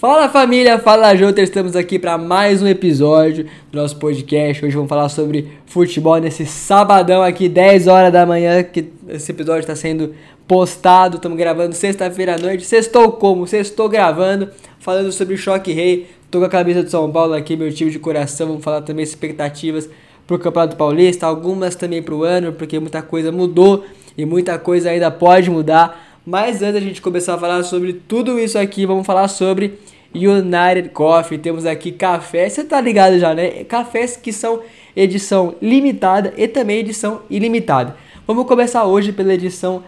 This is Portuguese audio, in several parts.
Fala família, fala Jota, estamos aqui para mais um episódio do nosso podcast. Hoje vamos falar sobre futebol nesse sabadão aqui, 10 horas da manhã, que esse episódio está sendo postado. Estamos gravando sexta-feira à noite. Sextou como? Sextou gravando, falando sobre o Choque Rei. Tô com a camisa de São Paulo aqui, meu time de coração. Vamos falar também expectativas para o Campeonato Paulista, algumas também para o ano, porque muita coisa mudou e muita coisa ainda pode mudar. Mas antes da gente começar a falar sobre tudo isso aqui, vamos falar sobre United Coffee. Temos aqui café, você tá ligado já, né? Cafés que são edição limitada e também edição ilimitada. Vamos começar hoje pela edição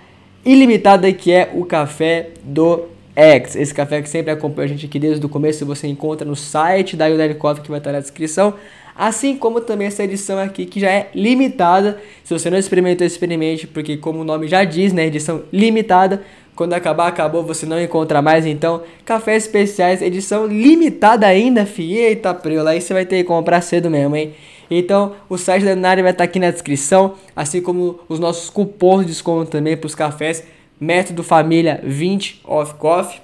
ilimitada que é o café do X. Esse café que sempre acompanha a gente aqui desde o começo, você encontra no site da United Coffee que vai estar na descrição. Assim como também essa edição aqui que já é limitada. Se você não experimentou, experimente, porque como o nome já diz, né, edição limitada, quando acabar, acabou, você não encontra mais. Então, cafés especiais, edição limitada ainda, fi. Eita, priola, aí você vai ter que comprar cedo mesmo, hein? Então, o site da Nari vai estar aqui na descrição, assim como os nossos cupons de desconto também para os cafés. Método Família 20 Off Coffee.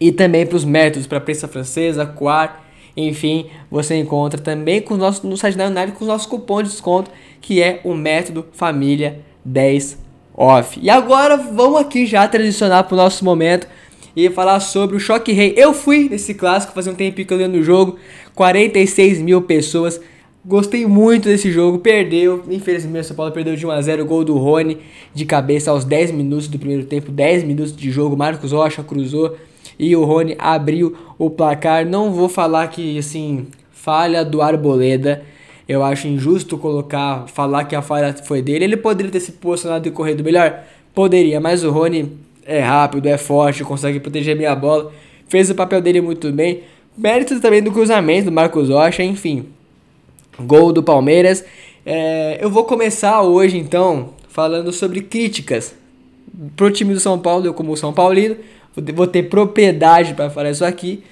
E também para os métodos, para prensa francesa, coar, enfim, você encontra também com o nosso, no site da Nari com os nossos cupons de desconto, que é o método Família 10 off. E agora vamos aqui já transicionar para o nosso momento e falar sobre o Choque Rei. Eu fui nesse clássico, fazer um tempo que eu no jogo, 46 mil pessoas. Gostei muito desse jogo, perdeu. Infelizmente, o São Paulo perdeu de 1x0 o gol do Rony de cabeça aos 10 minutos do primeiro tempo. 10 minutos de jogo, Marcos Rocha cruzou e o Rony abriu o placar. Não vou falar que, assim, falha do Arboleda eu acho injusto colocar, falar que a falha foi dele. Ele poderia ter se posicionado e corrido melhor? Poderia, mas o Rony é rápido, é forte, consegue proteger bem a bola. Fez o papel dele muito bem. Mérito também do cruzamento do Marcos Rocha, enfim. Gol do Palmeiras. É, eu vou começar hoje então falando sobre críticas pro time do São Paulo. Eu, como São Paulino, vou ter propriedade para falar isso aqui.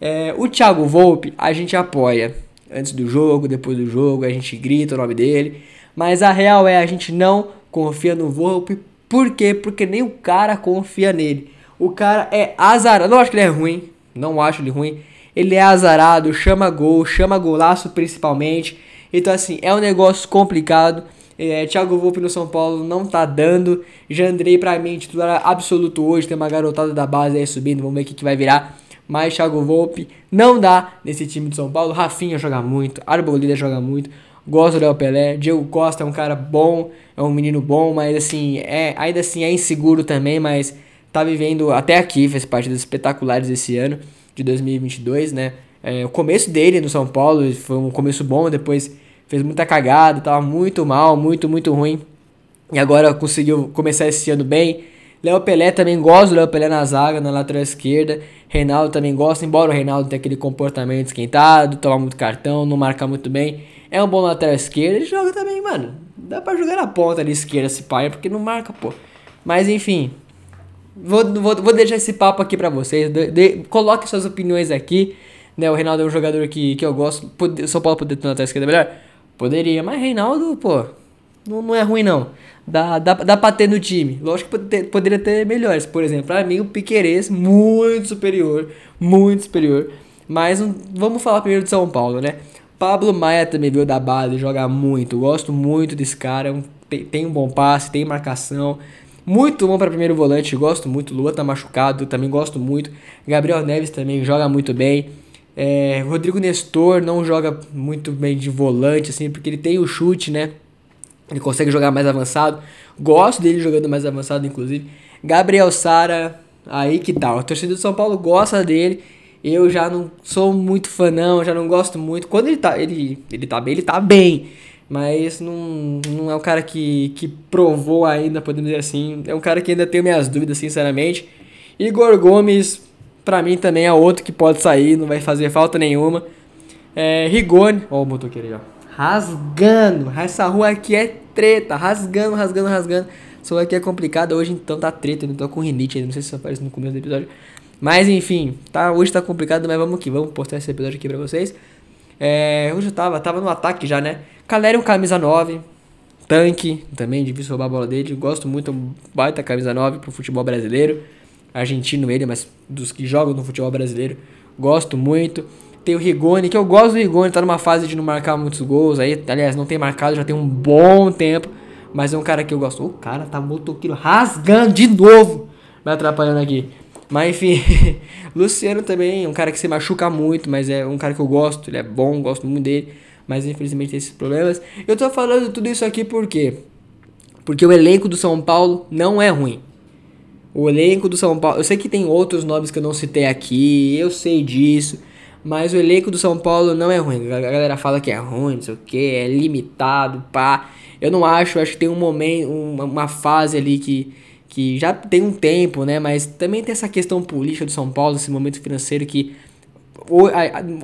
É, o Thiago Volpe a gente apoia antes do jogo, depois do jogo, a gente grita o nome dele. Mas a real é a gente não confia no Volpe. Por quê? Porque nem o cara confia nele. O cara é azarado. Não acho que ele é ruim. Não acho ele ruim. Ele é azarado, chama gol, chama golaço principalmente. Então, assim, é um negócio complicado. É, Thiago Volpe no São Paulo não tá dando. Já andrei pra mim titular absoluto hoje. Tem uma garotada da base aí subindo. Vamos ver o que, que vai virar mas Thiago Volpe não dá nesse time de São Paulo. Rafinha joga muito, Arboleda joga muito, gosto do Léo Pelé, Diego Costa é um cara bom, é um menino bom, mas assim, é, ainda assim é inseguro também, mas tá vivendo até aqui, fez parte dos espetaculares desse ano, de 2022, né? É, o começo dele no São Paulo foi um começo bom, depois fez muita cagada, tava muito mal, muito, muito ruim. E agora conseguiu começar esse ano bem. Léo Pelé também gosta do Léo Pelé na zaga, na lateral esquerda. Reinaldo também gosta, embora o Reinaldo tenha aquele comportamento esquentado, toma muito cartão, não marca muito bem. É um bom lateral esquerdo, ele joga também, mano. Dá pra jogar na ponta ali esquerda esse pai, porque não marca, pô. Mas enfim, vou, vou, vou deixar esse papo aqui pra vocês. De, de, coloque suas opiniões aqui. Né, o Reinaldo é um jogador que, que eu gosto. Pode, São Paulo poderia ter na lateral esquerda melhor? Poderia, mas Reinaldo, pô, não, não é ruim não. Dá, dá, dá pra ter no time. Lógico que poderia ter, melhores. Por exemplo, pra mim o Piquerez, muito superior. Muito superior. Mas um, vamos falar primeiro de São Paulo, né? Pablo Maia também veio da base, joga muito. Gosto muito desse cara. É tem, tem um bom passe, tem marcação. Muito bom para primeiro volante, gosto muito. Lua tá machucado, também gosto muito. Gabriel Neves também joga muito bem. É, Rodrigo Nestor não joga muito bem de volante, assim, porque ele tem o chute, né? Ele consegue jogar mais avançado. Gosto dele jogando mais avançado, inclusive. Gabriel Sara, aí que tal. A torcida do São Paulo gosta dele. Eu já não sou muito fã, não. Já não gosto muito. Quando ele tá, ele, ele tá bem, ele tá bem. Mas não, não é um cara que, que provou ainda, podemos dizer assim. É um cara que ainda tem minhas dúvidas, sinceramente. Igor Gomes, pra mim também é outro que pode sair, não vai fazer falta nenhuma. É, Rigoni, ó o motoqueiro aí, ó rasgando. Essa rua aqui é treta, rasgando, rasgando, rasgando. Essa rua aqui é complicada hoje, então tá treta. Eu tô com rinite ainda, não sei se isso aparece no começo do episódio. Mas enfim, tá, hoje tá complicado, mas vamos aqui, vamos postar esse episódio aqui pra vocês. É, hoje eu tava, tava no ataque já, né? Calérium camisa 9, tanque, também difícil roubar a bola dele. Gosto muito, baita camisa 9 pro futebol brasileiro. argentino ele, mas dos que jogam no futebol brasileiro. Gosto muito. Tem o Rigoni, que eu gosto do Rigoni, tá numa fase de não marcar muitos gols aí. Aliás, não tem marcado já tem um bom tempo. Mas é um cara que eu gosto. O cara tá motoqueiro rasgando de novo. Me atrapalhando aqui. Mas enfim, Luciano também é um cara que se machuca muito, mas é um cara que eu gosto, ele é bom, gosto muito dele, mas infelizmente tem esses problemas. Eu tô falando tudo isso aqui por quê? Porque o elenco do São Paulo não é ruim. O elenco do São Paulo, eu sei que tem outros nomes que eu não citei aqui, eu sei disso, mas o elenco do São Paulo não é ruim. A galera fala que é ruim, não sei o que, é limitado, pá. Eu não acho, acho que tem um momento, uma, fase ali que, que já tem um tempo, né? Mas também tem essa questão política do São Paulo, esse momento financeiro que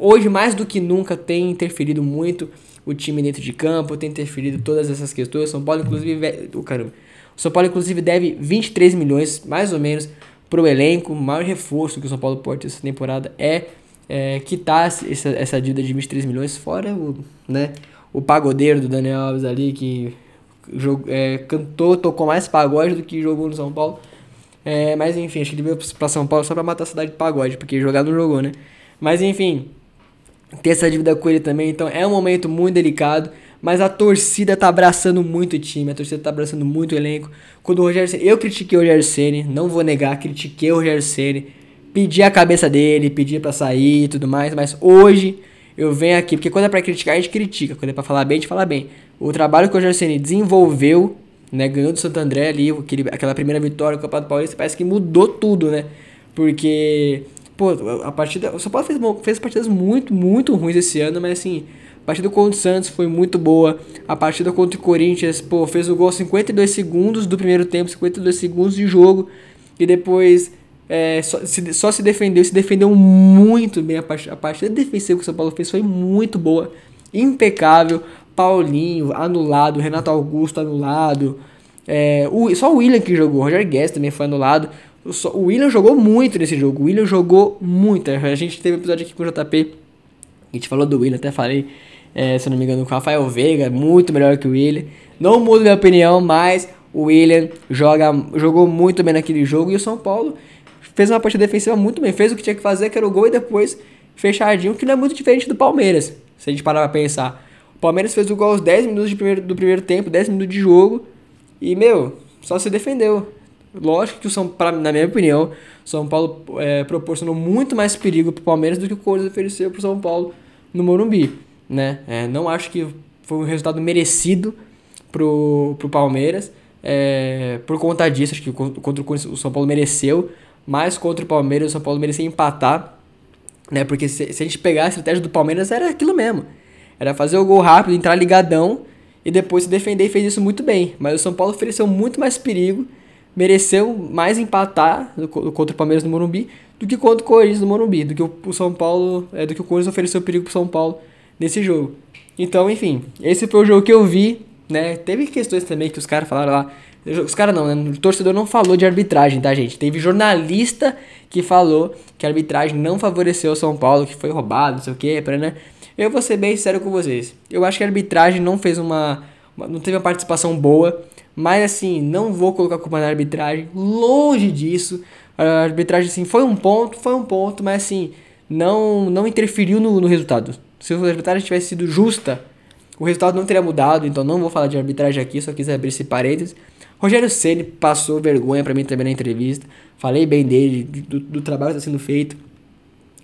hoje mais do que nunca tem interferido muito o time dentro de campo, tem interferido todas essas questões. O São Paulo, inclusive, o caramba. O São Paulo, inclusive, deve 23 milhões, mais ou menos, para o elenco. O maior reforço que o São Paulo pode ter essa temporada é, é quitar essa, essa dívida de 23 milhões, fora o, né, o pagodeiro do Daniel Alves ali, que jogou, é, cantou, tocou mais pagode do que jogou no São Paulo. É, mas enfim, acho que ele veio pra São Paulo só pra matar a cidade de pagode, porque jogar não jogou, né? Mas enfim, ter essa dívida com ele também, então é um momento muito delicado. Mas a torcida tá abraçando muito o time, a torcida tá abraçando muito o elenco. Quando o Rogério Ceni, eu critiquei o Rogério Ceni, não vou negar, critiquei o Rogério Ceni, pedi a cabeça dele, pedi para sair e tudo mais, mas hoje eu venho aqui, porque quando é pra criticar, a gente critica. Quando é pra falar bem, a gente fala bem. O trabalho que o Jorceni desenvolveu, né? Ganhou do Santo André ali, aquele, aquela primeira vitória do Campeonato Paulista, parece que mudou tudo, né? Porque, pô, a partida. O São Paulo fez, fez partidas muito, muito ruins esse ano, mas assim. A partida contra o Santos foi muito boa. A partida contra o Corinthians, pô, fez o gol 52 segundos do primeiro tempo, 52 segundos de jogo. E depois é, só, se, só se defendeu, se defendeu muito bem. A, part, a partida defensiva que o São Paulo fez foi muito boa, impecável. Paulinho anulado, Renato Augusto anulado. É, o, só o William que jogou, o Roger Guedes também foi anulado. O, só, o William jogou muito nesse jogo. O William jogou muito. A gente teve um episódio aqui com o JP. A gente falou do William, até falei, é, se não me engano, com o Rafael Veiga, muito melhor que o William. Não mudo minha opinião, mas o William joga, jogou muito bem naquele jogo e o São Paulo fez uma partida defensiva muito bem, fez o que tinha que fazer, que era o gol, e depois fechadinho, que não é muito diferente do Palmeiras, se a gente parar pra pensar. O Palmeiras fez o gol aos 10 minutos de primeiro, do primeiro tempo, 10 minutos de jogo, e, meu, só se defendeu. Lógico que o São na minha opinião, São Paulo é, proporcionou muito mais perigo pro Palmeiras do que o Corinthians ofereceu pro São Paulo no Morumbi, né? É, não acho que foi um resultado merecido pro, pro Palmeiras, é, por conta disso, acho que contra o São Paulo mereceu, mas contra o Palmeiras, o São Paulo merecia empatar, né? Porque se, se a gente pegar a estratégia do Palmeiras, era aquilo mesmo. Era fazer o gol rápido, entrar ligadão e depois se defender e fez isso muito bem. Mas o São Paulo ofereceu muito mais perigo, mereceu mais empatar contra o Palmeiras no Morumbi do que contra o Corinthians no Morumbi, do que o São Paulo, é, do que o Corinthians ofereceu perigo pro São Paulo nesse jogo. Então, enfim, esse foi o jogo que eu vi, né? Teve questões também que os caras falaram lá, os caras não, né? O torcedor não falou de arbitragem, tá, gente? Teve jornalista que falou que a arbitragem não favoreceu o São Paulo, que foi roubado, não sei o quê, pra, né? Eu vou ser bem sério com vocês. Eu acho que a arbitragem não fez uma, uma. não teve uma participação boa. Mas assim, não vou colocar a culpa na arbitragem. Longe disso. A arbitragem, assim, foi um ponto, foi um ponto, mas assim, não, não interferiu no, no resultado. Se a arbitragem tivesse sido justa, o resultado não teria mudado, então não vou falar de arbitragem aqui, só quis abrir esse parênteses. Rogério Ceni passou vergonha para mim também na entrevista. Falei bem dele, do, do trabalho que está sendo feito.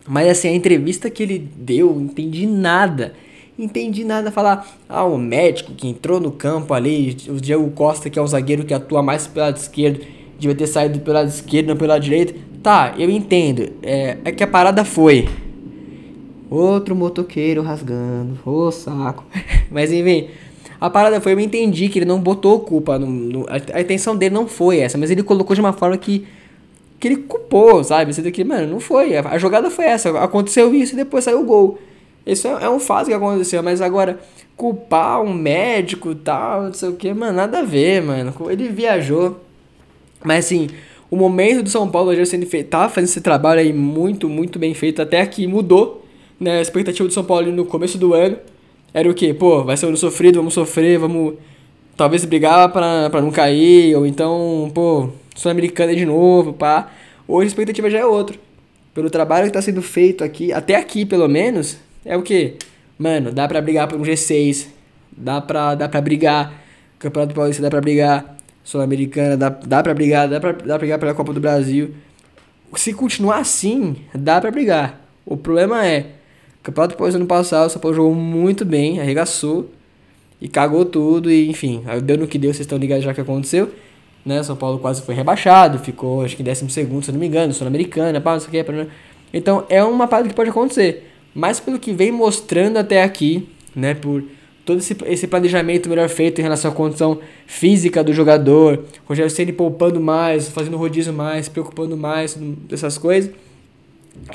Mas assim, a entrevista que ele deu, entendi nada. Entendi nada falar, ah, o médico que entrou no campo ali, o Diego Costa, que é um zagueiro que atua mais pelo lado esquerdo, devia ter saído pelo lado esquerdo, não pelo lado direito. Tá, eu entendo. É, é que a parada foi. Outro motoqueiro rasgando. Ô saco. Mas enfim, a parada foi, eu entendi que ele não botou culpa. No, no, a, intenção dele não foi essa, mas ele colocou de uma forma que. Que ele culpou, sabe? Você daqui, mano, não foi. A, a, jogada foi essa. Aconteceu isso e depois saiu o gol. Isso é, é um fato que aconteceu, mas agora, culpar um médico tal, não sei o que, mano, nada a ver, mano. Ele viajou. Mas assim, o momento do São Paulo já sendo feito, tá fazendo esse trabalho aí muito, muito bem feito. Até aqui mudou, né? A expectativa do São Paulo no começo do ano era o quê? Pô, vai ser um sofrido, vamos sofrer, vamos talvez brigar pra, pra não cair, ou então, pô, Sul-Americana de novo, pá. Hoje a expectativa já é outra. Pelo trabalho que está sendo feito aqui, até aqui pelo menos, é o que? Mano, dá pra brigar por um G6, dá pra, dá pra brigar, Campeonato Paulista dá pra brigar, Sul-Americana dá, dá pra brigar, dá pra, dá pra brigar pela Copa do Brasil. Se continuar assim, dá pra brigar. O problema é, Campeonato Paulista ano passado, o São Paulo jogou muito bem, arregaçou e cagou tudo, e enfim, deu no que deu, vocês estão ligados já que aconteceu. Né? São Paulo quase foi rebaixado, ficou acho que em 12 segundo, se não me engano, Sul-Americana, pá, não sei o que. Então é uma parada que pode acontecer. Mas pelo que vem mostrando até aqui, né, por todo esse, esse planejamento melhor feito em relação à condição física do jogador, Rogério Ceni poupando mais, fazendo rodízio mais, preocupando mais dessas coisas,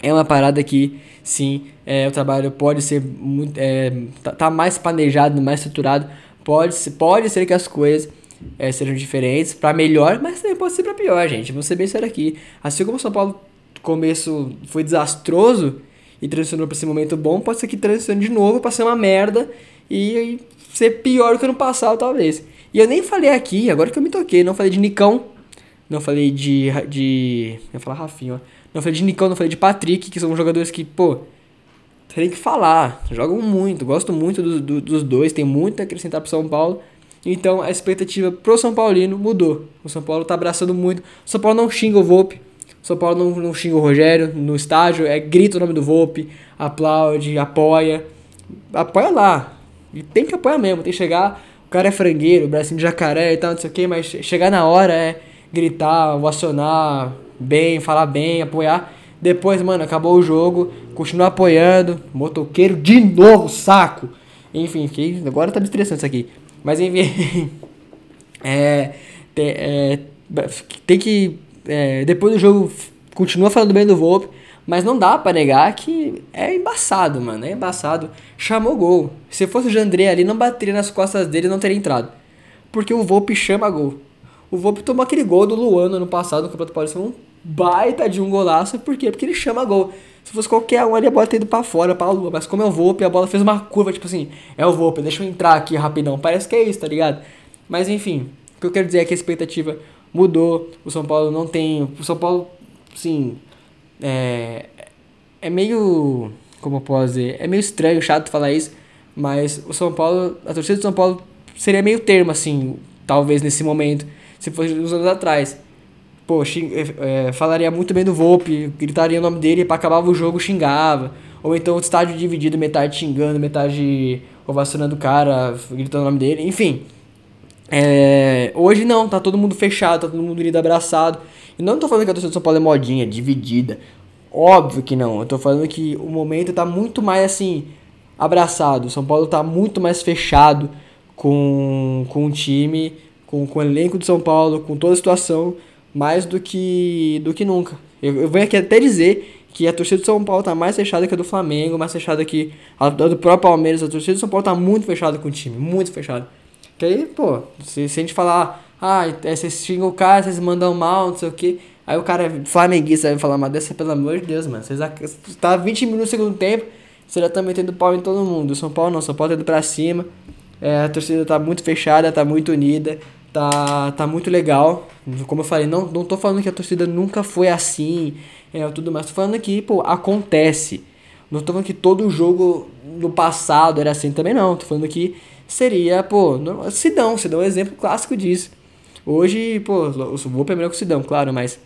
é uma parada que sim, é, o trabalho pode ser muito, é, tá, tá, mais planejado, mais estruturado, pode, pode ser que as coisas é, sejam diferentes para melhor, mas também pode ser para pior, gente. Vamos ser bem sério aqui. Assim como o São Paulo começo foi desastroso e transicionou para esse momento bom, pode ser que transicione de novo para ser uma merda e, e ser pior do que ano passado, talvez. E eu nem falei aqui, agora que eu me toquei, não falei de Nicão, não falei de. de eu ia falar Rafinha, ó. Não falei de Nicão, não falei de Patrick, que são jogadores que, pô, tem que falar. Jogam muito, gosto muito do, do, dos dois, tem muito a acrescentar pro São Paulo. Então a expectativa pro São Paulino mudou. O São Paulo tá abraçando muito. O São Paulo não xinga o Volpe. O São Paulo não, não xinga o Rogério no estádio, é grita o nome do Volpe, aplaude, apoia. Apoia lá. E tem que apoiar mesmo, tem que chegar. O cara é frangueiro, bracinho de jacaré e tal, não sei o que, mas chegar na hora é gritar, ovacionar bem, falar bem, apoiar. Depois, mano, acabou o jogo, continua apoiando, motoqueiro de novo, saco. Enfim, fiquei, agora tá me estressando isso aqui. Mas enfim, é, tem, é, tem que, é, depois do jogo, continua falando bem do Volpe, mas não dá para negar que é embaçado, mano, é embaçado. Chamou gol. Se fosse o Jandré ali, não bateria nas costas dele não teria entrado. Porque o Volpe chama gol. O Volpe tomou aquele gol do Luano ano passado no Campeonato Paulista, um baita de um golaço, por quê? Porque ele chama gol. Se fosse qualquer um ali, a bola teria ido pra fora, pra lua. Mas como é o Volpe, a bola fez uma curva, tipo assim, é o Volpe, deixa eu entrar aqui rapidão. Parece que é isso, tá ligado? Mas enfim, o que eu quero dizer é que a expectativa mudou. O São Paulo não tem. O São Paulo, sim. É, é meio. Como eu posso dizer? É meio estranho, chato falar isso. Mas o São Paulo. A torcida do São Paulo seria meio termo, assim, talvez nesse momento, se fosse uns anos atrás pô, é, falaria muito bem do Volpe, gritaria o nome dele e para acabar o jogo xingava. Ou então o estádio dividido, metade xingando, metade ovacionando o cara, gritando o nome dele, enfim. É, hoje não, tá todo mundo fechado, tá todo mundo unido, abraçado. E não tô falando que a torcida do São Paulo é modinha, dividida. Óbvio que não. Eu tô falando que o momento tá muito mais assim, abraçado. São Paulo tá muito mais fechado com, com o time, com, com o elenco do São Paulo, com toda a situação mais do que, do que nunca. Eu, eu venho aqui até dizer que a torcida do São Paulo tá mais fechada que a do Flamengo, mais fechada que a do próprio Palmeiras. A torcida do São Paulo tá muito fechada com o time, muito fechada. Que aí, pô, se, se a gente falar, ah, é, vocês xingam o cara, vocês mandam mal, não sei o que. Aí o cara é flamenguista vai falar, mas dessa, pelo amor de Deus, mano. Vocês tá 20 minutos no segundo tempo, você já tá metendo pau em todo mundo. São Paulo não, São Paulo tá indo pra cima. É, a torcida tá muito fechada, tá muito unida tá, tá muito legal. Como eu falei, não, não tô falando que a torcida nunca foi assim, é, tudo mais. Tô falando que, pô, acontece. Não tô falando que todo jogo no passado era assim também, não. Tô falando que seria, pô, Sidão. Sidão é um exemplo clássico disso. Hoje, pô, o Volpe é melhor que o Sidão, claro, mas...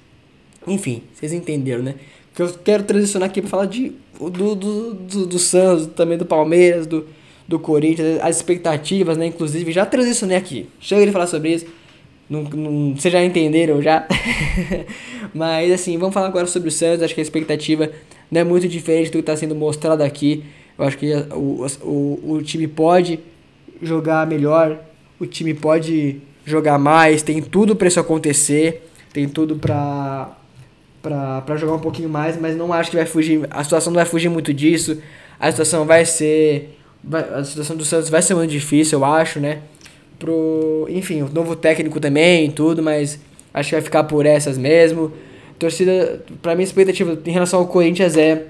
Enfim, vocês entenderam, né? Que eu quero transicionar aqui pra falar de, do, do, do, do Santos, também do Palmeiras, do do Corinthians, as expectativas, né? Inclusive, já transicionei aqui. Chega de falar sobre isso. Não, não, vocês já entenderam já? Mas assim, vamos falar agora sobre o Santos. Acho que a expectativa não é muito diferente do que está sendo mostrado aqui. Eu acho que o, o, o time pode jogar melhor, o time pode jogar mais, tem tudo para isso acontecer, tem tudo para para jogar um pouquinho mais, mas não acho que vai fugir, a situação não vai fugir muito disso. A situação vai ser a situação do Santos vai ser muito difícil, eu acho, né? Pro, enfim, o novo técnico também e tudo, mas acho que vai ficar por essas mesmo. Torcida, para mim, a expectativa em relação ao Corinthians é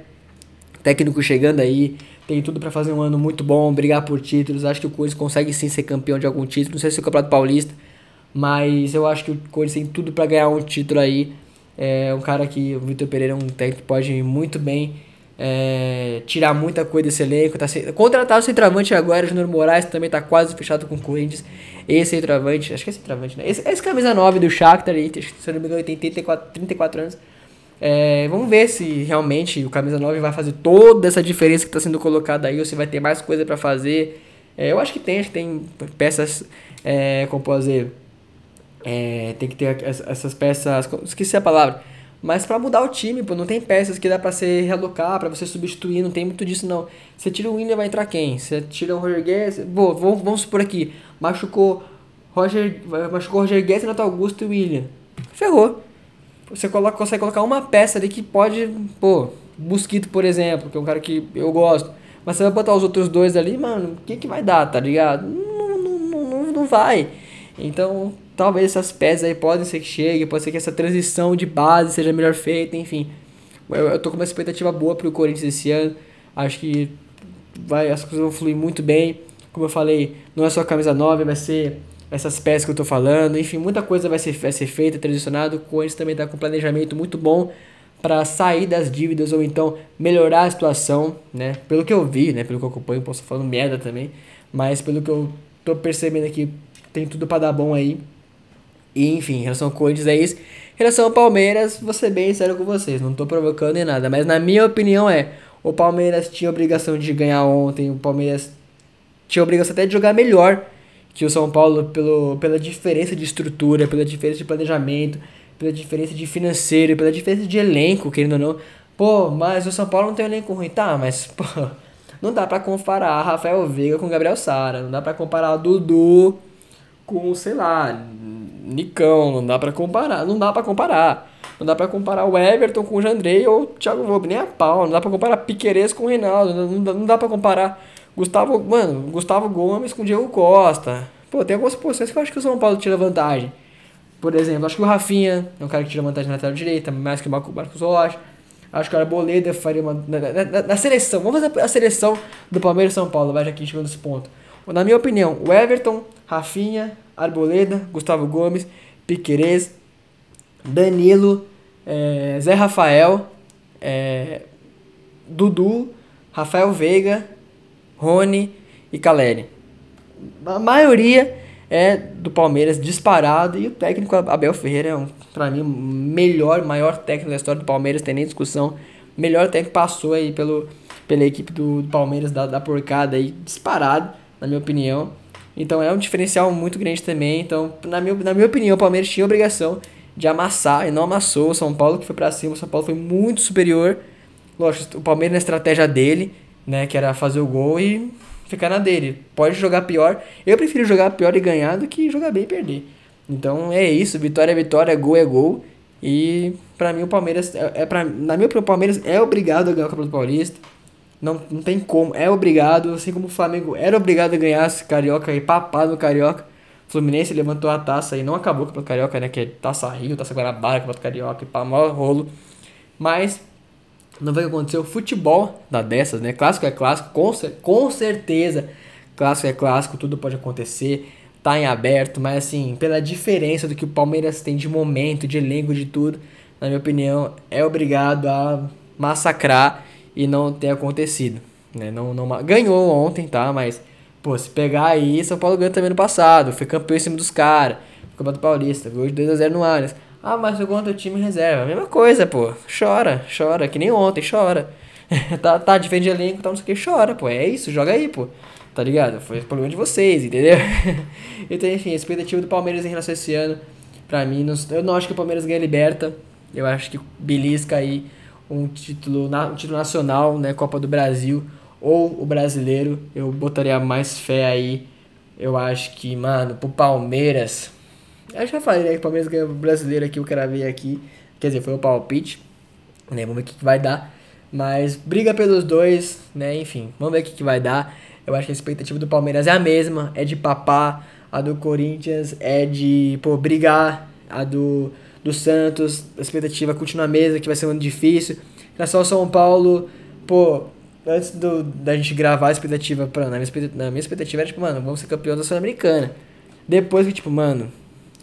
técnico chegando aí, tem tudo para fazer um ano muito bom, brigar por títulos. Acho que o Corinthians consegue sim ser campeão de algum título, não sei se é o Campeonato Paulista, mas eu acho que o Corinthians tem tudo para ganhar um título aí. É um cara que o Vitor Pereira é um técnico que pode muito bem é, tirar muita coisa desse elenco. Tá sem, contratar o centroavante agora, o Júnior Moraes também tá quase fechado com o Corinthians. Esse centroavante, acho que é centroavante, né? Esse, esse camisa 9 do Shakhtar, aí, se eu não me engano, tem 34, 34 anos. É, vamos ver se realmente o camisa 9 vai fazer toda essa diferença que está sendo colocada aí, ou se vai ter mais coisa para fazer. É, eu acho que tem, acho que tem peças, é, como posso dizer, é, tem que ter essas peças, esqueci a palavra, mas para mudar o time, pô, não tem peças que dá para você realocar, para você substituir, não tem muito disso não. Você tira o William, vai entrar quem? Você tira o Roger Guedes, pô, vamos, vamos supor aqui, machucou Roger, machucou Roger Guedes, Renato Augusto e William. Ferrou. Você coloca, consegue colocar uma peça ali que pode, pô, Mosquito, por exemplo, que é um cara que eu gosto. Mas você vai botar os outros dois ali, mano, o que que vai dar, tá ligado? Não, não, não, não vai. Então, talvez essas peças aí podem ser que cheguem, pode ser que essa transição de base seja melhor feita, enfim. Eu, eu tô com uma expectativa boa pro Corinthians esse ano. Acho que vai, as coisas vão fluir muito bem. Como eu falei, não é só camisa 9, vai ser essas peças que eu tô falando. Enfim, muita coisa vai ser, vai ser feita, transicionado. O Corinthians também tá com um planejamento muito bom para sair das dívidas ou então melhorar a situação, né? Pelo que eu vi, né? Pelo que eu acompanho, posso falando merda também, mas pelo que eu tô percebendo aqui, tem tudo para dar bom aí. E, enfim, em relação ao Corinthians é isso. Em relação ao Palmeiras, vou ser bem sério com vocês, não tô provocando nem nada, mas na minha opinião é, o Palmeiras tinha obrigação de ganhar ontem, o Palmeiras tinha obrigação até de jogar melhor que o São Paulo pelo, pela diferença de estrutura, pela diferença de planejamento, pela diferença de financeiro, pela diferença de elenco, querendo ou não. Pô, mas o São Paulo não tem um elenco ruim, tá, mas pô, não dá para comparar Rafael Veiga com Gabriel Sara, não dá para comparar Dudu com, sei lá, Nicão, não dá para comparar, não dá para comparar. Não dá para comparar o Everton com o Jandrei ou o Thiago Volpe, nem a pau. Não dá para comparar Piqueires com o Reinaldo. Não, não, não dá para comparar Gustavo, mano, Gustavo Gomes com o Diego Costa. Pô, tem algumas posições que eu acho que o São Paulo tira vantagem. Por exemplo, acho que o Rafinha é um cara que tira vantagem na lateral direita, mais que o Marcos Rocha. Acho que o Arboleda faria uma. Na, na, na, seleção, vamos fazer a seleção do Palmeiras e São Paulo, vai já que chegou nesse ponto. Na minha opinião, o Everton, Rafinha, Arboleda, Gustavo Gomes, Piquerez, Danilo, é, Zé Rafael, é, Dudu, Rafael Veiga, Rony e Caleri. A maioria é do Palmeiras disparado e o técnico Abel Ferreira é, um, para mim, melhor, maior técnico da história do Palmeiras, tem nem discussão. Melhor técnico passou aí pelo, pela equipe do, do Palmeiras da, da porcada aí, disparado, na minha opinião. Então é um diferencial muito grande também. Então, na minha, na minha opinião, o Palmeiras tinha obrigação de amassar e não amassou o São Paulo, que foi para cima. O São Paulo foi muito superior. Lógico, o Palmeiras na estratégia dele, né, que era fazer o gol e ficar na dele. Pode jogar pior. Eu prefiro jogar pior e ganhar do que jogar bem e perder. Então é isso, vitória é vitória, gol é gol. E para mim o Palmeiras é, é na minha opinião o Palmeiras é obrigado a ganhar o Campeonato Paulista. Não, não tem como, é obrigado, assim como o Flamengo era obrigado a ganhar esse carioca e papado no carioca. O Fluminense levantou a taça e não acabou com o carioca, né, que é Taça Rio, Taça Guanabara, Campeonato Carioca, e pá, maior rolo. Mas não vai acontecer o futebol da dessas, né? Clássico é clássico, com, com certeza. Clássico é clássico, tudo pode acontecer. Tá em aberto, mas assim, pela diferença do que o Palmeiras tem de momento, de elenco, de tudo, na minha opinião, é obrigado a massacrar e não ter acontecido. Né? Não, não, ganhou ontem, tá? Mas, pô, se pegar aí, São Paulo ganhou também no passado. Foi campeão em cima dos caras. Campeonato Paulista, ganhou de 2x0 no Allianz. Ah, mas eu contra o time reserva. Mesma coisa, pô. Chora, chora. Que nem ontem, chora. tá, tá, diferente de elenco, tá não sei o que, chora, pô. É isso, joga aí, pô. Tá ligado? Foi problema de vocês, entendeu? então, enfim, a expectativa do Palmeiras em relação a esse ano, pra mim, não, eu não acho que o Palmeiras ganha liberta. Eu acho que belisca aí um título, um título nacional, né? Copa do Brasil ou o brasileiro. Eu botaria mais fé aí. Eu acho que, mano, pro Palmeiras eu já falei, né, que o Palmeiras ganhou o brasileiro aqui, eu quero ver aqui. Quer dizer, foi o palpite. Né, vamos ver o que, que vai dar. Mas briga pelos dois, né? Enfim, vamos ver o que, que vai dar. Eu acho que a expectativa do Palmeiras é a mesma, é de papar. A do Corinthians é de, pô, brigar. A do, do Santos, a expectativa continua a mesma, que vai ser um ano difícil. Em relação ao São Paulo, pô, antes do, da gente gravar a expectativa, pra, na, minha expectativa, na minha expectativa era tipo, mano, vamos ser campeão da Sul-Americana. Depois que, tipo, mano,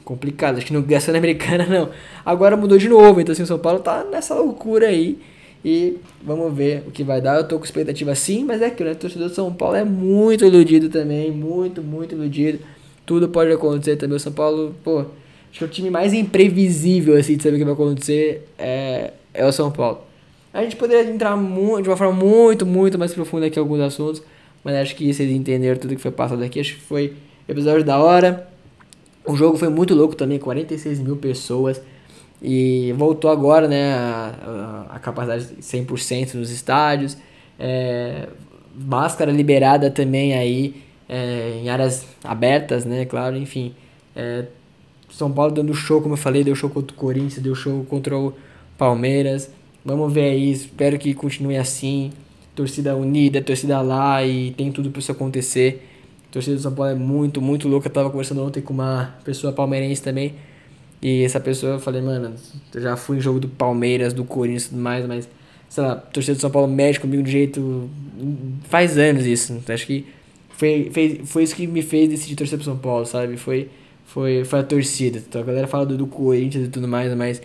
complicado. Acho que não ganha Sul-Americana, não. Agora mudou de novo, então assim, o São Paulo tá nessa loucura aí. E vamos ver o que vai dar. Eu tô com expectativa sim, mas é aquilo, né? O torcedor do São Paulo é muito iludido também. Muito, muito iludido. Tudo pode acontecer também. O São Paulo, pô, acho que o time mais imprevisível, assim, de saber o que vai acontecer é, é o São Paulo. A gente poderia entrar muito, de uma forma muito, muito mais profunda aqui em alguns assuntos, mas acho que vocês entenderam tudo que foi passado aqui. Acho que foi episódio da hora. O jogo foi muito louco também, 46 mil pessoas. E voltou agora, né, a, a, a capacidade 100% nos estádios. É, máscara liberada também aí é, em áreas abertas, né, claro, enfim. É, São Paulo dando show, como eu falei, deu show contra o Corinthians, deu show contra o Palmeiras. Vamos ver aí, espero que continue assim. Torcida unida, torcida lá e tem tudo para isso acontecer. Torcida do São Paulo é muito, muito louca. Eu tava conversando ontem com uma pessoa palmeirense também. E essa pessoa eu falei, mano, eu já fui em jogo do Palmeiras, do Corinthians e tudo mais, mas, sei lá, torcida do São Paulo mexe comigo de jeito. Faz anos isso. Acho que foi, fez, foi isso que me fez decidir torcer pro São Paulo, sabe? Foi, foi, foi a torcida. Então a galera fala do, do Corinthians e tudo mais, mas,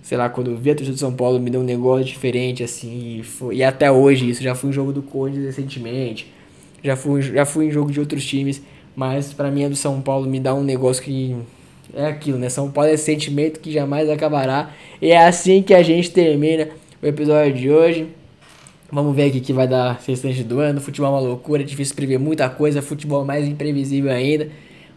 sei lá, quando eu vi a torcida do São Paulo me deu um negócio diferente, assim, e, foi, e até hoje isso. Já fui em jogo do Corinthians recentemente, já fui, já fui em jogo de outros times, mas pra mim a do São Paulo me dá um negócio que é aquilo, né? São Paulo é sentimento que jamais acabará. E é assim que a gente termina o episódio de hoje. Vamos ver aqui que vai dar restante do ano. Futebol é uma loucura, é difícil prever muita coisa. Futebol é mais imprevisível ainda.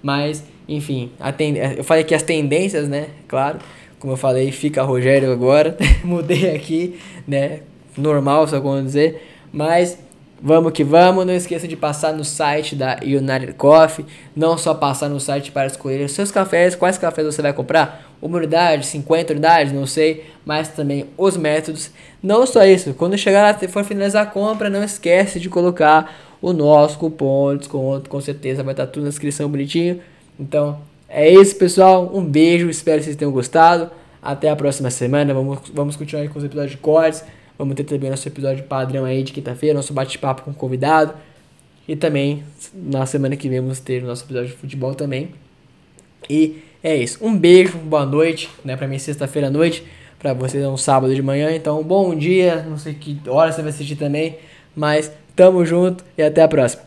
Mas, enfim, ten... eu falei aqui as tendências, né? Claro, como eu falei, fica Rogério agora. Mudei aqui, né? Normal, só como dizer. Mas Vamos que vamos, não esqueça de passar no site da United Coffee, não só passar no site para escolher os seus cafés, quais cafés você vai comprar, uma unidade, 50 unidades, não sei, mas também os métodos. Não só isso, quando chegar lá, for finalizar a compra, não esquece de colocar o nosso cupom de desconto, com certeza vai estar tudo na descrição bonitinho. Então, é isso, pessoal, um beijo, espero que vocês tenham gostado. Até a próxima semana, vamos, vamos continuar com os episódios de cortes. Vamos ter também nosso episódio padrão aí de quinta-feira, nosso bate-papo com o convidado. E também, na semana que vem, vamos ter o nosso episódio de futebol também. E é isso. Um beijo, boa noite, né? Pra mim, sexta-feira à noite. Pra vocês é um sábado de manhã. Então, bom dia. Não sei que hora você vai assistir também. Mas tamo junto e até a próxima.